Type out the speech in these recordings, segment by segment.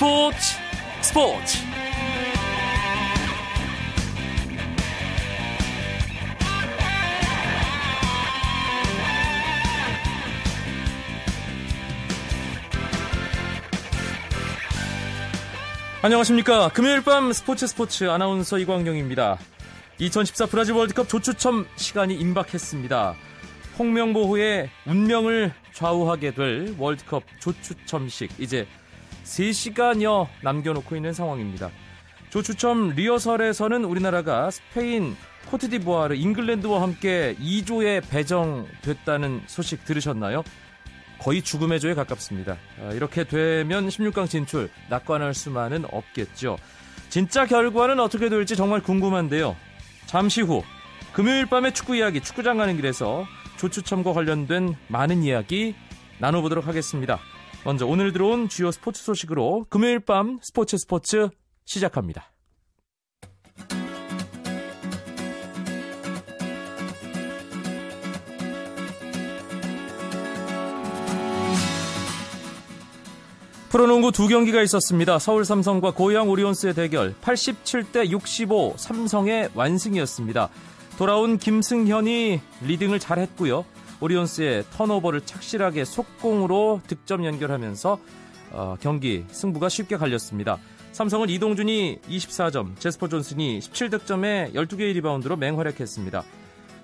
스포츠 스포츠. 안녕하십니까. 금요일 밤 스포츠 스포츠 아나운서 이광용입니다. 2014 브라질 월드컵 조추첨 시간이 임박했습니다. 홍명보호의 운명을 좌우하게 될 월드컵 조추첨식. 이제 3시간여 남겨놓고 있는 상황입니다. 조추첨 리허설에서는 우리나라가 스페인, 코트디부아르, 잉글랜드와 함께 2조에 배정됐다는 소식 들으셨나요? 거의 죽음의 조에 가깝습니다. 아, 이렇게 되면 16강 진출 낙관할 수만은 없겠죠. 진짜 결과는 어떻게 될지 정말 궁금한데요. 잠시 후 금요일 밤의 축구 이야기 축구장 가는 길에서 조추첨과 관련된 많은 이야기 나눠보도록 하겠습니다. 먼저 오늘 들어온 주요 스포츠 소식으로 금요일 밤 스포츠 스포츠 시작합니다. 프로농구 두 경기가 있었습니다. 서울 삼성과 고양 오리온스의 대결 87대 65 삼성의 완승이었습니다. 돌아온 김승현이 리딩을 잘했고요. 오리온스의 턴오버를 착실하게 속공으로 득점 연결하면서 어, 경기 승부가 쉽게 갈렸습니다. 삼성은 이동준이 24점, 제스퍼 존슨이 17득점에 12개의 리바운드로 맹활약했습니다.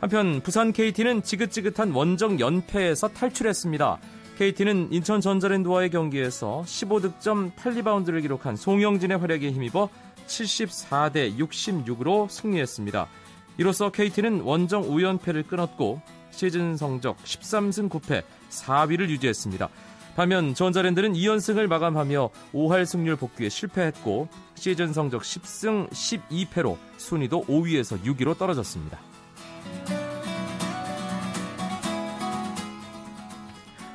한편 부산 KT는 지긋지긋한 원정 연패에서 탈출했습니다. KT는 인천 전자랜드와의 경기에서 15득점 8리바운드를 기록한 송영진의 활약에 힘입어 74대 66으로 승리했습니다. 이로써 KT는 원정 오연패를 끊었고 시즌 성적 13승 9패 4위를 유지했습니다. 반면 전자랜드는 2연승을 마감하며 5할 승률 복귀에 실패했고 시즌 성적 10승 12패로 순위도 5위에서 6위로 떨어졌습니다.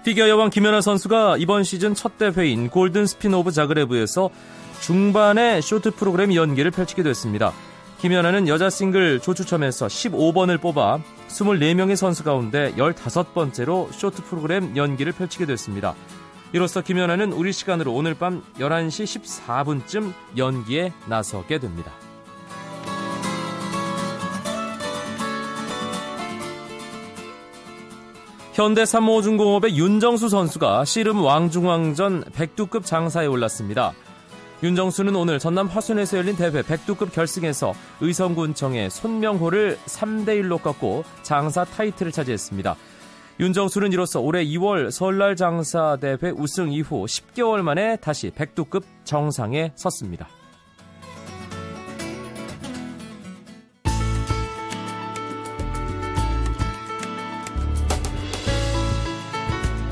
피겨 여왕 김연아 선수가 이번 시즌 첫 대회인 골든 스핀 오브 자그레브에서 중반에 쇼트 프로그램 연기를 펼치게 됐습니다. 김연아는 여자 싱글 조추첨에서 15번을 뽑아 24명의 선수 가운데 15번째로 쇼트 프로그램 연기를 펼치게 됐습니다. 이로써 김연아는 우리 시간으로 오늘 밤 11시 14분쯤 연기에 나서게 됩니다. 현대 삼호중공업의 윤정수 선수가 씨름 왕중왕전 백두급 장사에 올랐습니다. 윤정수는 오늘 전남 화순에서 열린 대회 백두급 결승에서 의성군청의 손명호를 3대1로 꺾고 장사 타이틀을 차지했습니다. 윤정수는 이로써 올해 2월 설날 장사 대회 우승 이후 10개월 만에 다시 백두급 정상에 섰습니다.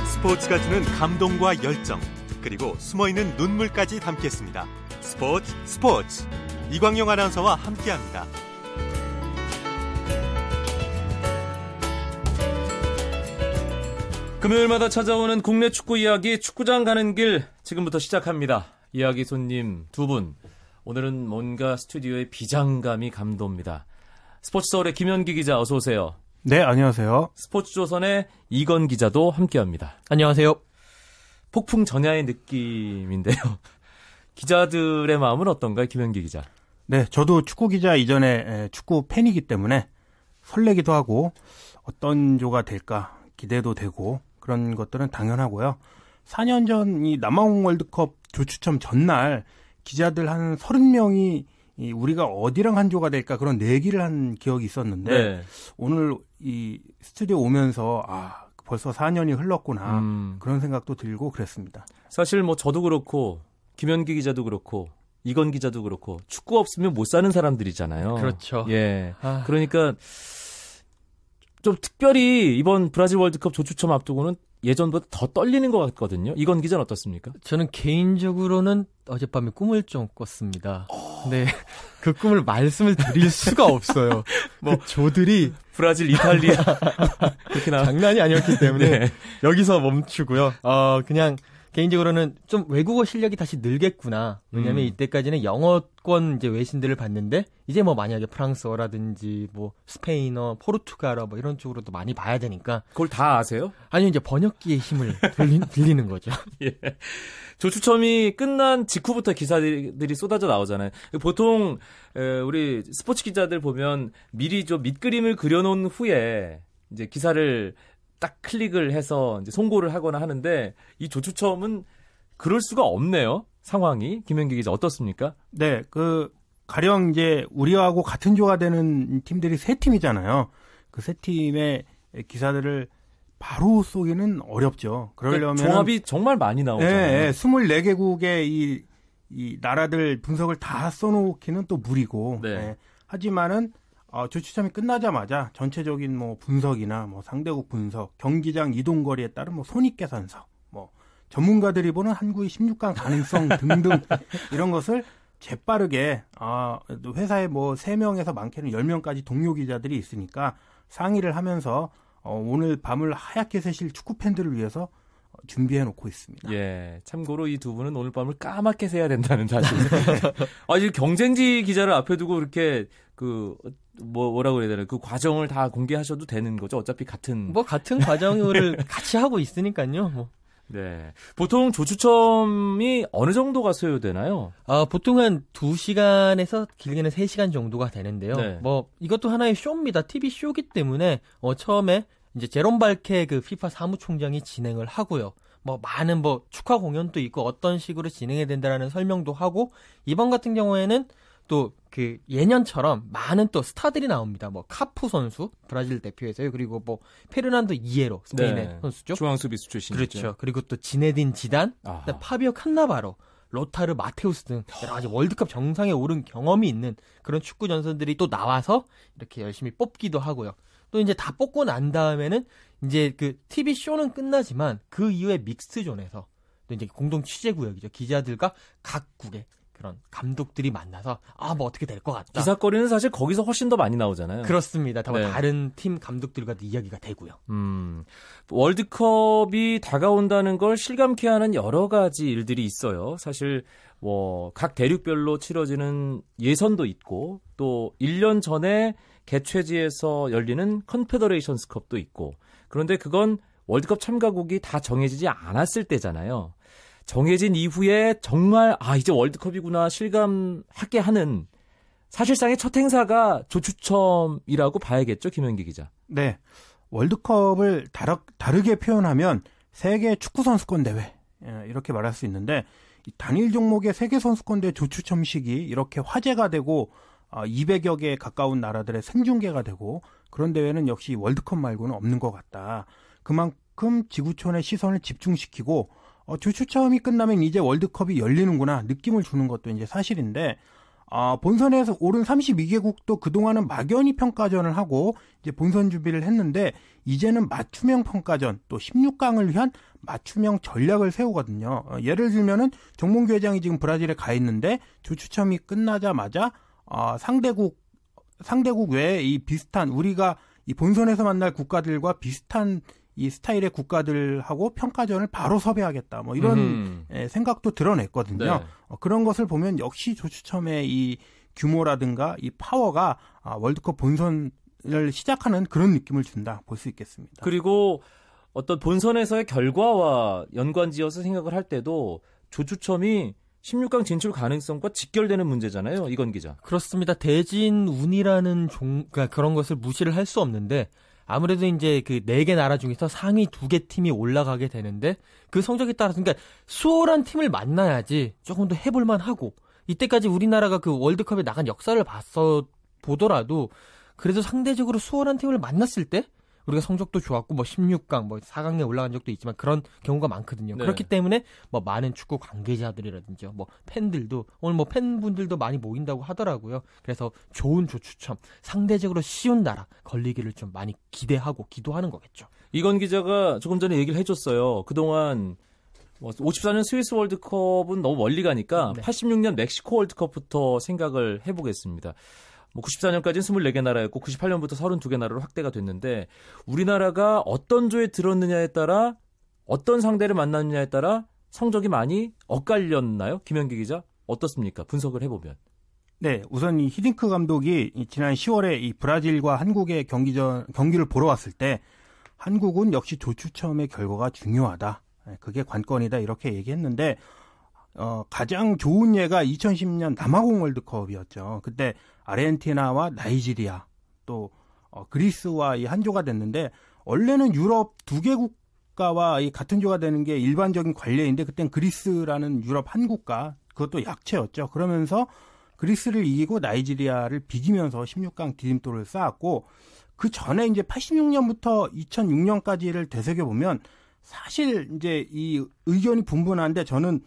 스포츠가 주는 감동과 열정 그리고 숨어있는 눈물까지 담겠습니다. 스포츠 스포츠 이광용 아나운서와 함께합니다. 금요일마다 찾아오는 국내 축구 이야기 축구장 가는 길 지금부터 시작합니다. 이야기 손님 두 분. 오늘은 뭔가 스튜디오의 비장감이 감돕니다. 스포츠 서울의 김현기 기자 어서 오세요. 네, 안녕하세요. 스포츠 조선의 이건 기자도 함께합니다. 안녕하세요. 폭풍 전야의 느낌인데요. 기자들의 마음은 어떤가요, 김현기 기자? 네, 저도 축구 기자 이전에 축구 팬이기 때문에 설레기도 하고 어떤 조가 될까 기대도 되고 그런 것들은 당연하고요. 4년 전 이 남아공 월드컵 조추첨 전날 기자들 한 30명이 이 우리가 어디랑 한 조가 될까 그런 내기를 한 기억이 있었는데 네. 오늘 이 스튜디오 오면서 아 벌써 4년이 흘렀구나 음. 그런 생각도 들고 그랬습니다. 사실 뭐 저도 그렇고 김현기 기자도 그렇고 이건 기자도 그렇고 축구 없으면 못 사는 사람들이잖아요. 그렇죠. 예. 아. 그러니까 좀 특별히 이번 브라질 월드컵 조추첨 앞두고는 예전보다 더 떨리는 것 같거든요. 이건 기자는 어떻습니까? 저는 개인적으로는 어젯밤에 꿈을 좀 꿨습니다. 오... 네. 그 꿈을 말씀을 드릴 수가 없어요. 뭐 그 조들이 브라질, 이탈리아 그렇게 나 장난이 아니었기 때문에 네. 여기서 멈추고요. 어 그냥 개인적으로는 좀 외국어 실력이 다시 늘겠구나. 왜냐면 음. 이때까지는 영어권 이제 외신들을 봤는데 이제 뭐 만약에 프랑스어라든지 뭐 스페인어, 포르투갈어 뭐 이런 쪽으로도 많이 봐야 되니까 그걸 다 아세요? 아니 이제 번역기의 힘을 빌리, 빌리는 거죠. 예. 조추첨이 끝난 직후부터 기사들이 쏟아져 나오잖아요. 보통 에, 우리 스포츠 기자들 보면 미리 좀 밑그림을 그려놓은 후에 이제 기사를 딱 클릭을 해서 이제 송고를 하거나 하는데 이 조추첨은 그럴 수가 없네요. 상황이 김현기 기자 어떻습니까? 네, 그 가령 이제 우리하고 같은 조가 되는 팀들이 세 팀이잖아요. 그 세 팀의 기사들을 바로 쏘기는 어렵죠. 그러려면 그러니까 종합이 정말 많이 나오잖아요. 네, 네, 24개국의 이, 이 나라들 분석을 다 써놓기는 또 무리고. 네. 네. 하지만은 어, 조추첨이 끝나자마자 전체적인 뭐 분석이나 뭐 상대국 분석, 경기장 이동 거리에 따른 뭐 손익 계산서, 뭐 전문가들이 보는 한국의 16강 가능성 등등 이런 것을 재빠르게 아, 또 회사에 뭐 3명에서 많게는 10명까지 동료 기자들이 있으니까 상의를 하면서 어, 오늘 밤을 하얗게 새실 축구 팬들을 위해서 어, 준비해 놓고 있습니다. 예. 참고로 이 두 분은 오늘 밤을 까맣게 새야 된다는 사실. 아, 이 경쟁지 기자를 앞에 두고 이렇게 그, 뭐, 뭐라고 그래야 되나. 그 과정을 다 공개하셔도 되는 거죠. 어차피 같은. 뭐 같은 과정을 같이 하고 있으니까요. 뭐. 네. 보통 조추첨이 어느 정도가 소요되나요? 아, 보통 한 2시간에서 길게는 3시간 정도가 되는데요. 네. 뭐 이것도 하나의 쇼입니다. TV 쇼기 때문에 어 처음에 이제 제롬 발케 그 피파 사무총장이 진행을 하고요. 뭐 많은 뭐 축하 공연도 있고 어떤 식으로 진행해야 된다라는 설명도 하고 이번 같은 경우에는 또 그 예년처럼 많은 또 스타들이 나옵니다. 뭐 카푸 선수 브라질 대표에서요. 그리고 뭐 페르난도 이에로 스페인의 네. 선수죠. 중앙 수비수 출신이죠. 그렇죠. 그리고 또 지네딘 지단, 아. 파비오 칸나바로, 로타르 마테우스 등 여러 가지 월드컵 정상에 오른 경험이 있는 그런 축구 전선들이 또 나와서 이렇게 열심히 뽑기도 하고요. 또 이제 다 뽑고 난 다음에는 이제 그 TV 쇼는 끝나지만 그 이후에 믹스 존에서 또 이제 공동 취재 구역이죠. 기자들과 각국의 그런 감독들이 만나서 아 뭐 어떻게 될 것 같다. 기사거리는 사실 거기서 훨씬 더 많이 나오잖아요. 그렇습니다. 다 네. 다른 팀 감독들과도 이야기가 되고요. 음, 월드컵이 다가온다는 걸 실감케 하는 여러 가지 일들이 있어요. 사실 뭐 각 대륙별로 치러지는 예선도 있고 또 1년 전에 개최지에서 열리는 컨페더레이션스컵도 있고 그런데 그건 월드컵 참가국이 다 정해지지 않았을 때잖아요. 정해진 이후에 정말 아 이제 월드컵이구나 실감하게 하는 사실상의 첫 행사가 조추첨이라고 봐야겠죠, 김현기 기자. 네. 월드컵을 다르, 다르게 표현하면 세계 축구 선수권 대회 예, 이렇게 말할 수 있는데 이 단일 종목의 세계 선수권 대회 조추첨식이 이렇게 화제가 되고 어, 200여 개에 가까운 나라들의 생중계가 되고 그런 대회는 역시 월드컵 말고는 없는 것 같다. 그만큼 지구촌의 시선을 집중시키고 어, 조추첨이 끝나면 이제 월드컵이 열리는구나 느낌을 주는 것도 이제 사실인데 아, 본선에서 오른 32개국도 그동안은 막연히 평가전을 하고 이제 본선 준비를 했는데 이제는 맞춤형 평가전 또 16강을 위한 맞춤형 전략을 세우거든요. 어, 예를 들면은 정몽규 회장이 지금 브라질에 가 있는데 조 추첨이 끝나자마자 아, 상대국 상대국 외에 이 비슷한 우리가 이 본선에서 만날 국가들과 비슷한 이 스타일의 국가들하고 평가전을 바로 섭외하겠다. 뭐 이런 음. 예, 생각도 드러냈거든요. 네. 어, 그런 것을 보면 역시 조추첨의 이 규모라든가 이 파워가 아, 월드컵 본선을 시작하는 그런 느낌을 준다 볼 수 있겠습니다. 그리고 어떤 본선에서의 결과와 연관지어서 생각을 할 때도 조추첨이 16강 진출 가능성과 직결되는 문제잖아요. 이건 기자. 그렇습니다. 대진 운이라는 종, 그러니까 그런 것을 무시를 할 수 없는데 아무래도 이제 그 네 개 나라 중에서 상위 두 개 팀이 올라가게 되는데 그 성적에 따라서 그러니까 수월한 팀을 만나야지 조금 더 해볼만 하고 이때까지 우리나라가 그 월드컵에 나간 역사를 봤어 보더라도 그래도 상대적으로 수월한 팀을 만났을 때 우리가 성적도 좋았고 뭐 16강 뭐 4강에 올라간 적도 있지만 그런 경우가 많거든요. 네. 그렇기 때문에 뭐 많은 축구 관계자들이라든지 뭐 팬들도 오늘 뭐 팬분들도 많이 모인다고 하더라고요. 그래서 좋은 조추첨 상대적으로 쉬운 나라 걸리기를 좀 많이 기대하고 기도하는 거겠죠. 이건 기자가 조금 전에 얘기를 해줬어요. 그동안 뭐 54년 스위스 월드컵은 너무 멀리 가니까 네. 86년 멕시코 월드컵부터 생각을 해보겠습니다. 뭐 94년까지는 24개 나라였고 98년부터 32개 나라로 확대가 됐는데 우리나라가 어떤 조에 들었느냐에 따라 어떤 상대를 만났느냐에 따라 성적이 많이 엇갈렸나요? 김현기 기자 어떻습니까? 분석을 해보면. 네, 우선 이 히딩크 감독이 지난 10월에 이 브라질과 한국의 경기전 경기를 보러 왔을 때 한국은 역시 조추첨의 결과가 중요하다. 네, 그게 관건이다 이렇게 얘기했는데 어, 가장 좋은 예가 2010년 남아공 월드컵이었죠. 그때 아르헨티나와 나이지리아 또 어, 그리스와 이 한조가 됐는데 원래는 유럽 두 개 국가와 이 같은 조가 되는 게 일반적인 관례인데 그땐 그리스라는 유럽 한 국가 그것도 약체였죠. 그러면서 그리스를 이기고 나이지리아를 비기면서 16강 디딤돌을 쌓았고 그 전에 이제 86년부터 2006년까지를 되새겨 보면 사실 이제 이 의견이 분분한데 저는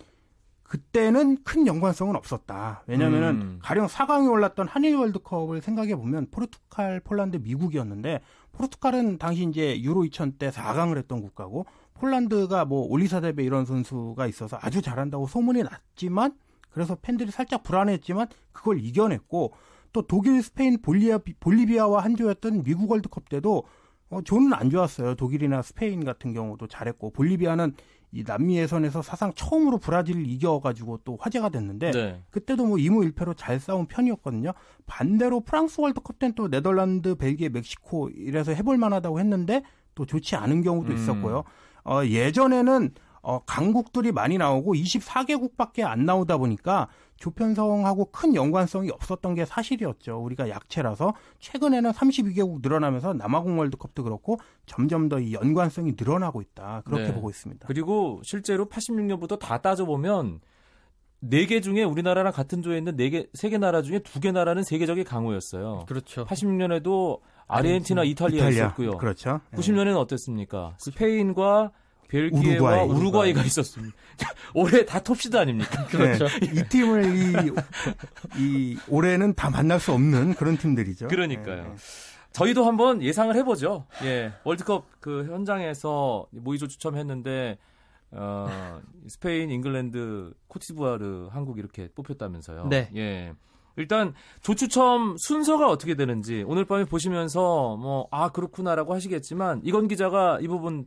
그때는 큰 연관성은 없었다. 왜냐면은 음. 가령 4강에 올랐던 한일 월드컵을 생각해 보면 포르투갈, 폴란드, 미국이었는데 포르투갈은 당시 이제 유로 2000 때 4강을 했던 국가고 폴란드가 뭐 올리사데베 이런 선수가 있어서 아주 잘한다고 소문이 났지만 그래서 팬들이 살짝 불안했지만 그걸 이겨냈고 또 독일, 스페인, 볼리아, 볼리비아와 한조였던 미국 월드컵 때도 어, 조는 안 좋았어요. 독일이나 스페인 같은 경우도 잘했고 볼리비아는 이 남미 예선에서 사상 처음으로 브라질을 이겨가지고 또 화제가 됐는데 네. 그때도 뭐 2무 1패로 잘 싸운 편이었거든요. 반대로 프랑스 월드컵 때는 또 네덜란드, 벨기에, 멕시코 이래서 해볼 만하다고 했는데 또 좋지 않은 경우도 음. 있었고요. 어, 예전에는 어, 강국들이 많이 나오고 24개국밖에 안 나오다 보니까 조편성하고 큰 연관성이 없었던 게 사실이었죠. 우리가 약체라서 최근에는 32개국 늘어나면서 남아공 월드컵도 그렇고 점점 더 이 연관성이 늘어나고 있다. 그렇게 네. 보고 있습니다. 그리고 실제로 86년부터 다 따져보면 4개 중에 우리나라랑 같은 조에 있는 4개, 3개 나라 중에 2개 나라는 세계적인 강호였어요. 그렇죠. 86년에도 아르헨티나, 이탈리아, 이탈리아 있었고요. 그렇죠. 90년에는 어땠습니까? 스페인과 벨기에와 우루과이. 가 있었습니다. 올해 다 톱시드 아닙니까? 그렇죠. 네, 이 팀을 이, 이 올해는 다 만날 수 없는 그런 팀들이죠. 그러니까요. 네. 저희도 한번 예상을 해보죠. 예, 월드컵 그 현장에서 모의조 추첨했는데 어, 스페인, 잉글랜드, 코티부아르, 한국 이렇게 뽑혔다면서요. 네. 예. 일단 조추첨 순서가 어떻게 되는지 오늘 밤에 보시면서 뭐 아 그렇구나라고 하시겠지만 이건 기자가 이 부분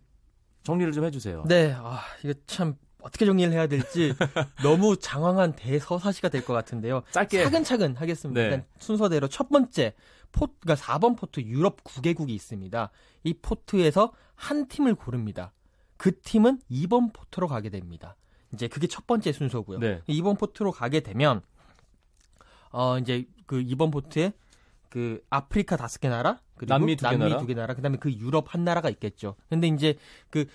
정리를 좀 해주세요. 네, 아, 이거 참 어떻게 정리를 해야 될지 너무 장황한 대서사시가 될 것 같은데요. 짧게 차근차근 하겠습니다. 네. 일단 순서대로 첫 번째 포, 그러니까 4번 포트 유럽 9개국이 있습니다. 이 포트에서 한 팀을 고릅니다. 그 팀은 2번 포트로 가게 됩니다. 이제 그게 첫 번째 순서고요. 네. 2번 포트로 가게 되면 어 이제 그 2번 포트에 그 아프리카 다섯 개 나라 그리고 남미 두개 나라, 두 개 나라 그다음에 그 유럽 한 나라가 있겠죠. 근데 이제 그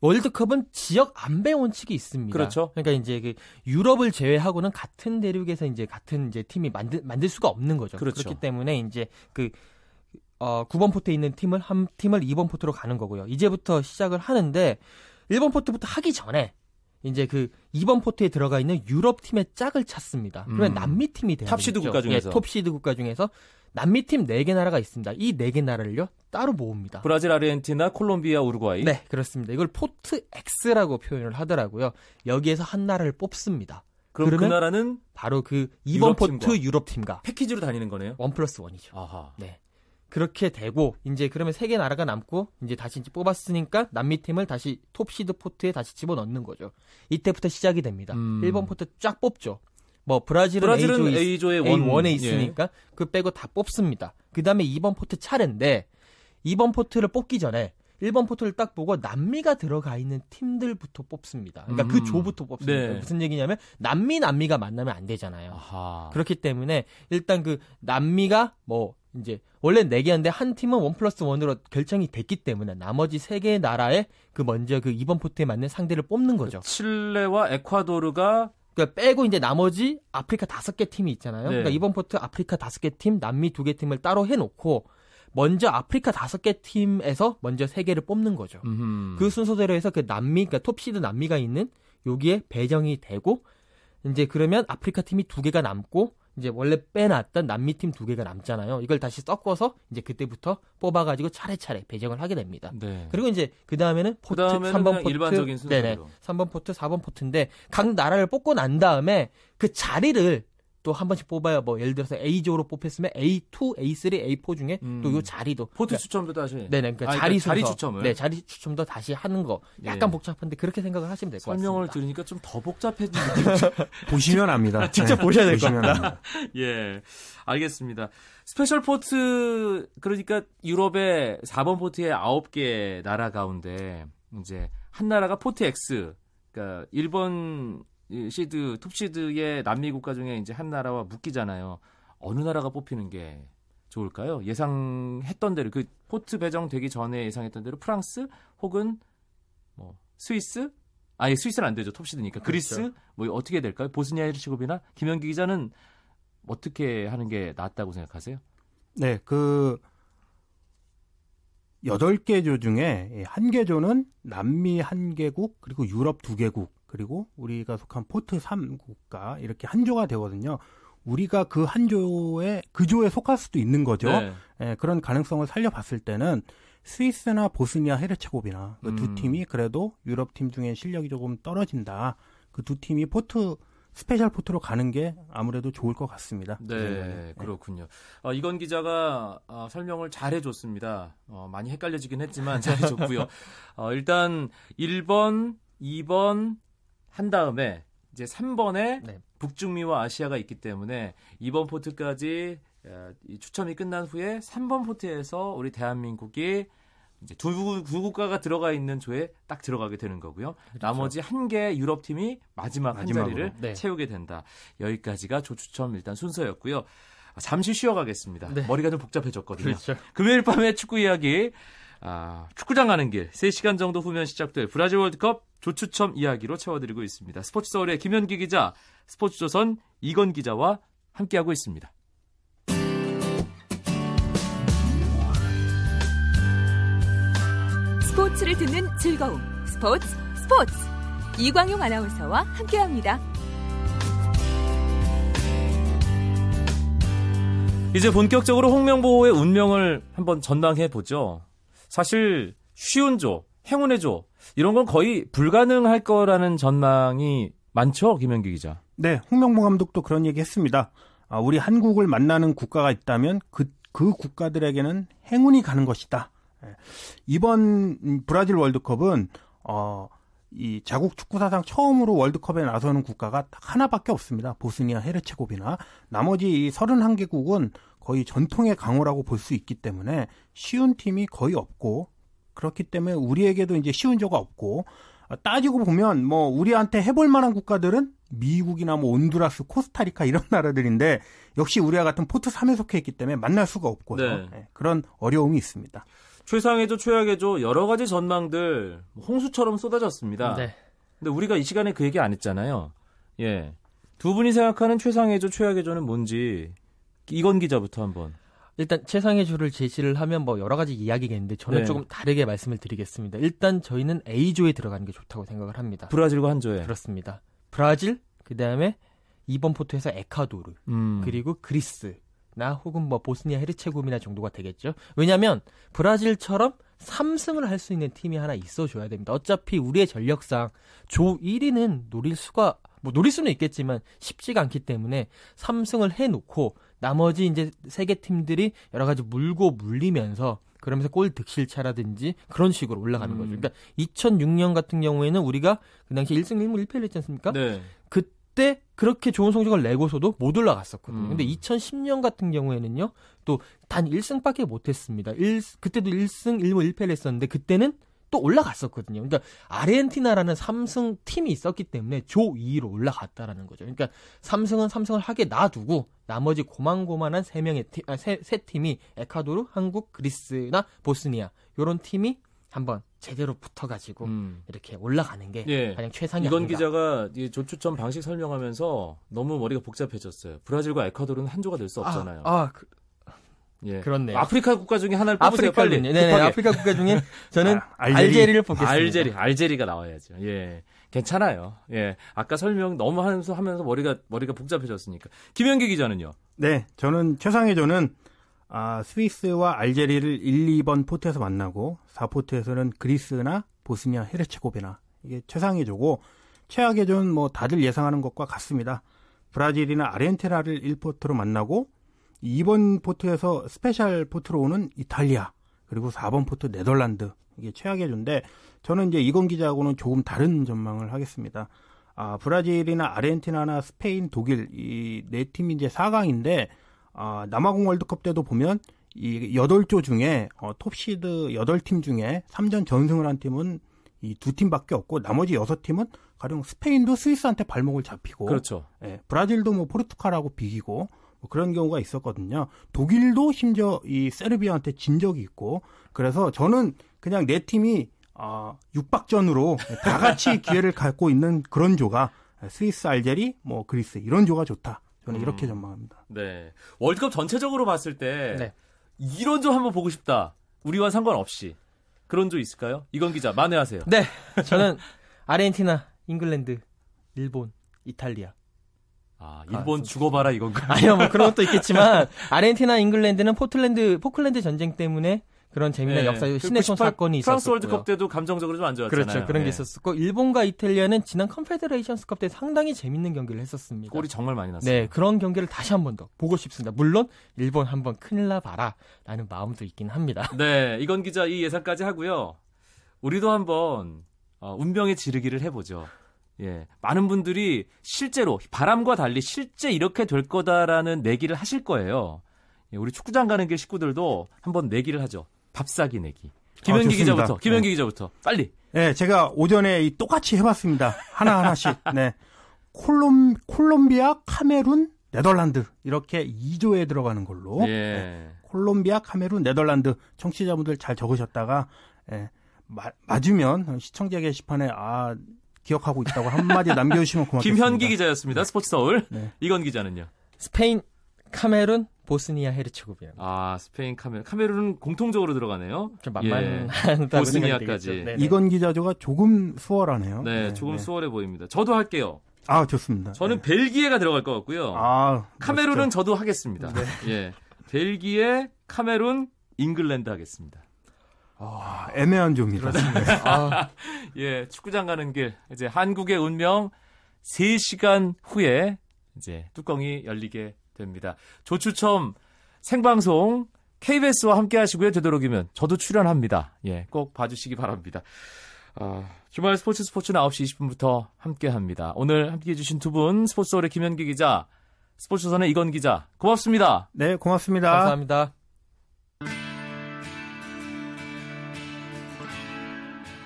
월드컵은 지역 안배 원칙이 있습니다. 그렇죠. 그러니까 이제 그 유럽을 제외하고는 같은 대륙에서 이제 같은 이제 팀이 만들 만들 수가 없는 거죠. 그렇죠. 그렇기 때문에 이제 그 어, 9번 포트에 있는 팀을 한 팀을 2번 포트로 가는 거고요. 이제부터 시작을 하는데 1번 포트부터 하기 전에 이제 그 2번 포트에 들어가 있는 유럽 팀의 짝을 찾습니다. 그러면 음. 남미 팀이 되는 톱시드 국가 중에서 예, 톱시드 국가 중에서 남미 팀 4개 나라가 있습니다. 이 4개 나라를요, 따로 모읍니다. 브라질, 아르헨티나, 콜롬비아, 우루과이. 네, 그렇습니다. 이걸 포트 X라고 표현을 하더라고요. 여기에서 한 나라를 뽑습니다. 그럼 그 나라는 바로 그 2번 포트 유럽 팀과 패키지로 다니는 거네요. one plus one이죠. 아하. 네. 그렇게 되고 이제 그러면 세 개 나라가 남고 이제 다시 이제 뽑았으니까 남미 팀을 다시 톱시드 포트에 다시 집어넣는 거죠. 이때부터 시작이 됩니다. 음. 1번 포트 쫙 뽑죠. 뭐 브라질은, 브라질은 A조, 에 A1에 있으니까 예. 그 빼고 다 뽑습니다. 그 다음에 2번 포트 차례인데 2번 포트를 뽑기 전에 1번 포트를 딱 보고 남미가 들어가 있는 팀들부터 뽑습니다. 그러니까 그 음. 그 조부터 뽑습니다. 네. 무슨 얘기냐면 남미 남미가 만나면 안 되잖아요. 아하. 그렇기 때문에 일단 그 남미가 뭐 이제 원래 4개였는데 한 팀은 one plus one으로 결정이 됐기 때문에 나머지 3개의 나라에 그 먼저 그 2번 포트에 맞는 상대를 뽑는 거죠. 그 칠레와 에콰도르가 그러니까 빼고 이제 나머지 아프리카 다섯 개 팀이 있잖아요. 네. 그러니까 2번 포트 아프리카 다섯 개 팀, 남미 두 개 팀을 따로 해놓고 먼저 아프리카 다섯 개 팀에서 먼저 세 개를 뽑는 거죠. 음흠. 그 순서대로 해서 그 남미, 그러니까 톱시드 남미가 있는 여기에 배정이 되고 이제 그러면 아프리카 팀이 두 개가 남고 이제 원래 빼놨던 남미 팀 두 개가 남잖아요. 이걸 다시 섞어서 이제 그때부터 뽑아가지고 차례차례 배정을 하게 됩니다. 네. 그리고 이제 그 다음에는 포트, 3번 포트, 일반적인 순서로. 네네, 3번 포트, 4번 포트인데 각 나라를 뽑고 난 다음에 그 자리를 또 한 번씩 뽑아야 뭐 예를 들어서 A조로 뽑혔으면 A2, A3, A4 중에 음. 또요 자리도 포트 그러니까 추첨도 다시. 네네 그러니까 아, 자리 그러니까 자리 추첨을. 네 자리 추첨도 다시 하는 거 약간 예. 복잡한데 그렇게 생각을 하시면 될 것 같습니다. 설명을 들으니까 좀 더 복잡해진 느낌. 보시면 압니다. 직접 보셔야 될것 보시면 같다. 압니다. 예, 알겠습니다. 스페셜 포트 그러니까 유럽의 4번 포트의 9개 나라 가운데 이제 한 나라가 포트 X, 그러니까 1번 시드, 톱 시드의 남미 국가 중에 이제 한 나라와 묶이잖아요. 어느 나라가 뽑히는 게 좋을까요? 예상했던 대로 그 포트 배정되기 전에 예상했던 대로 프랑스 혹은 뭐 스위스 아예 스위스는 안 되죠 톱시드니까 그리스 그렇죠. 뭐 어떻게 될까요? 보스니아 헤르체고비나 김현기 기자는 어떻게 하는 게 낫다고 생각하세요? 네, 그 여덟 개조 중에 한 개조는 남미 한 개국 그리고 유럽 두 개국 그리고 우리가 속한 포트 3국가 이렇게 한 조가 되거든요. 우리가 그 한 조에 그 조에 속할 수도 있는 거죠. 네. 예, 그런 가능성을 살려봤을 때는 스위스나 보스니아 헤르체고비나 그두 음. 팀이 그래도 유럽 팀 중에 실력이 조금 떨어진다. 그 두 팀이 포트 스페셜 포트로 가는 게 아무래도 좋을 것 같습니다. 제 네, 생각에. 그렇군요. 어, 이건 기자가 어, 설명을 잘 해줬습니다. 어, 많이 헷갈려지긴 했지만 잘 해줬고요. 어, 일단 1번, 2번 한 다음에 이제 3번에 네. 북중미와 아시아가 있기 때문에 2번 포트까지 추첨이 끝난 후에 3번 포트에서 우리 대한민국이 이제 두, 국- 두 국가가 들어가 있는 조에 딱 들어가게 되는 거고요. 나머지 한 개 유럽 팀이 마지막 한. 자리를 네. 채우게 된다. 여기까지가 조 추첨 일단 순서였고요. 아, 잠시 쉬어가겠습니다. 네. 머리가 좀 복잡해졌거든요. 그렇죠. 금요일 밤에 축구 이야기, 아, 축구장 가는 길 3시간 정도 후면 시작될 브라질 월드컵 조추첨 이야기로 채워드리고 있습니다. 스포츠 서울의 김현기 기자, 스포츠조선 이건 기자와 함께하고 있습니다. 스포츠를 듣는 즐거움 스포츠 스포츠 이광용 아나운서와 함께합니다. 이제 본격적으로 홍명보의 운명을 한번 전망해 보죠. 사실 쉬운 조, 행운의 조 이런 건 거의 불가능할 거라는 전망이 많죠, 김현기 기자. 네, 홍명보 감독도 그런 얘기 했습니다. 아, 우리 한국을 만나는 국가가 있다면 그, 그 국가들에게는 행운이 가는 것이다. 예. 이번 음, 브라질 월드컵은, 어, 이 자국 축구 사상 처음으로 월드컵에 나서는 국가가 딱 하나밖에 없습니다. 보스니아 헤르체고비나. 나머지 이 31개국은 거의 전통의 강호라고 볼 수 있기 때문에 쉬운 팀이 거의 없고, 그렇기 때문에 우리에게도 이제 쉬운 조가 없고, 아, 따지고 보면 뭐 우리한테 해볼 만한 국가들은 미국이나 뭐 온두라스, 코스타리카 이런 나라들인데 역시 우리와 같은 포트 3에 속해 있기 때문에 만날 수가 없고요. 네. 예, 그런 어려움이 있습니다. 최상의조, 최악의조 여러 가지 전망들 홍수처럼 쏟아졌습니다. 네. 근데 우리가 이 시간에 그 얘기 안 했잖아요. 예. 두 분이 생각하는 최상의조, 최악의조는 뭔지 이건 기자부터 한번. 일단 최상의 조를 제시를 하면 뭐 여러 가지 이야기겠는데 저는 네. 조금 다르게 말씀을 드리겠습니다. 일단 저희는 A조에 들어가는 게 좋다고 생각을 합니다. 브라질과 한 조에. 그렇습니다. 브라질, 그 다음에 2번 포트에서 에콰도르, 음. 그리고 그리스 나 혹은 뭐 보스니아 헤르체고비나 정도가 되겠죠. 왜냐하면 브라질처럼 3승을 할 수 있는 팀이 하나 있어줘야 됩니다. 어차피 우리의 전력상 조 1위는 노릴 수가 뭐 노릴 수는 있겠지만 쉽지가 않기 때문에 3승을 해놓고 나머지 이제 세 개 팀들이 여러 가지 물고 물리면서 그러면서 골 득실차라든지 그런 식으로 올라가는 음. 거죠. 그러니까 2006년 같은 경우에는 우리가 그 당시 1승 1무 1패를 했지 않습니까? 네. 그때 그렇게 좋은 성적을 내고서도 못 올라갔었거든요. 음. 근데 2010년 같은 경우에는요, 또 단 1승밖에 못 했습니다. 1, 그때도 1승 1무 1패를 했었는데 그때는 또 올라갔었거든요. 그러니까 아르헨티나라는 3승 팀이 있었기 때문에 조 2위로 올라갔다라는 거죠. 그러니까 3승은 3승을 하게 놔두고 나머지 고만고만한 세 명의 팀, 아, 세, 세 팀이 에콰도르, 한국, 그리스나 보스니아 요런 팀이 한번 제대로 붙어가지고 음. 이렇게 올라가는 게 예. 가장 최상이 이건 아닌가. 기자가 이 조추첨 방식 설명하면서 너무 머리가 복잡해졌어요. 브라질과 에콰도르는 한 조가 될 수 없잖아요. 아, 아, 그, 예. 그렇네요. 아프리카 국가 중에 하나를 뽑으세요, 빨리. 아프리카군요. 네네, 급하게. 아프리카 국가 중에 저는 아, 알제리. 알제리. 를 뽑겠습니다. 알제리, 알제리가 나와야죠. 예. 괜찮아요. 예. 아까 설명 너무 하면서 하면서 머리가 머리가 복잡해졌으니까. 김현기 기자는요. 네, 저는 최상의 조는 아, 스위스와 알제리를 1, 2번 포트에서 만나고 4포트에서는 그리스나 보스니아 헤르체고비나 이게 최상의 조고 최악의 조는 뭐 다들 예상하는 것과 같습니다. 브라질이나 아르헨티나를 1포트로 만나고 2번 포트에서 스페셜 포트로 오는 이탈리아 그리고 4번 포트 네덜란드 이게 최악의 조인데 저는 이제 이건 기자하고는 조금 다른 전망을 하겠습니다. 아, 브라질이나 아르헨티나나 스페인, 독일 이 네 팀이 이제 4강인데 아, 남아공 월드컵 때도 보면 이 8조 중에 어, 톱시드 8팀 중에 3전 전승을 한 팀은 이 두 팀밖에 없고 나머지 6팀은 가령 스페인도 스위스한테 발목을 잡히고 그렇죠. 예, 브라질도 뭐 포르투갈하고 비기고 뭐 그런 경우가 있었거든요. 독일도 심지어 이 세르비아한테 진 적이 있고 그래서 저는 그냥 네 팀이 아, 육박전으로 다 같이 기회를 갖고 있는 그런 조가 스위스, 알제리, 뭐 그리스 이런 조가 좋다. 저는 음. 이렇게 전망합니다. 네. 월드컵 전체적으로 봤을 때 네. 이런 조 한번 보고 싶다. 우리와 상관없이 그런 조 있을까요? 이건 기자 만회하세요. 네, 저는 아르헨티나, 잉글랜드, 일본, 이탈리아. 아, 일본 죽어봐라 이건가? 아니요, 뭐 그런 것도 있겠지만 아르헨티나, 잉글랜드는 포틀랜드 포클랜드 전쟁 때문에 그런 재미난 네. 역사 그 신내촌 98 사건이 프랑스 있었고요. 월드컵 때도 감정적으로 좀 안 좋았잖아요. 그렇죠. 그런 게 네. 있었고 일본과 이탈리아는 지난 컨페데레이션스컵 때 상당히 재밌는 경기를 했었습니다. 골이 정말 많이 났어요. 네, 그런 경기를 다시 한 번 더 보고 싶습니다. 물론 일본 한번 큰일 나봐라라는 마음도 있긴 합니다. 네, 이건 기자 이 예상까지 하고요. 우리도 한번 어, 운명의 지르기를 해보죠. 예, 많은 분들이 실제로 바람과 달리 실제 이렇게 될 거다라는 내기를 하실 거예요. 예, 우리 축구장 가는 길 식구들도 한번 내기를 하죠. 밥 사기 내기. 김현기 좋습니다. 기자부터. 김현기 네. 기자부터. 빨리. 네, 제가 오전에 이 똑같이 해봤습니다. 하나 하나씩. 네, 콜롬 콜롬비아, 카메룬, 네덜란드 이렇게 2조에 들어가는 걸로. 네, 예. 콜롬비아, 카메룬, 네덜란드 청취자분들 잘 적으셨다가 예, 마- 맞으면 시청자 게시판에 아 기억하고 있다고 한마디 남겨주시면 고맙겠습니다. 김현기 기자였습니다. 스포츠 서울. 네. 이건 기자는요. 스페인, 카메룬, 보스니아 헤르츠고비나. 아, 스페인 카메룬. 카메룬은 공통적으로 들어가네요. 좀 예. 만만하다고 보스니아까지. 되겠죠. 네네. 이건 기자조가 조금 수월하네요. 네, 조금 수월해 보입니다. 저도 할게요. 아 좋습니다. 저는 네. 벨기에가 들어갈 것 같고요. 아 카메룬은 멋있죠. 저도 하겠습니다. 예. 벨기에, 카메룬, 잉글랜드 하겠습니다. 아, 애매한 조입니다. 아, 예, 축구장 가는 길 이제 한국의 운명 3시간 후에 이제 뚜껑이 열리게 됩니다. 조추첨 생방송 KBS와 함께 하시고요. 되도록이면 저도 출연합니다. 예, 꼭 봐주시기 바랍니다. 아, 주말 스포츠 스포츠는 9시 20분부터 함께 합니다. 오늘 함께 해주신 두 분, 스포츠서울의 김현기 기자, 스포츠선의 이건 기자, 고맙습니다. 네 고맙습니다. 감사합니다.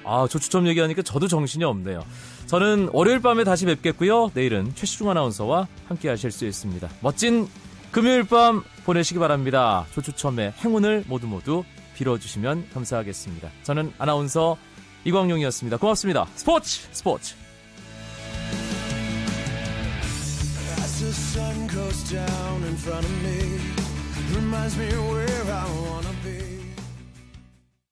아, 조추첨 얘기하니까 저도 정신이 없네요. 저는 월요일 밤에 다시 뵙겠고요. 내일은 최시중 아나운서와 함께 하실 수 있습니다. 멋진 금요일 밤 보내시기 바랍니다. 조추첨의 행운을 모두 모두 빌어주시면 감사하겠습니다. 저는 아나운서 이광용이었습니다. 고맙습니다. 스포츠 스포츠. As the sun goes down in front of me, reminds me where I wanna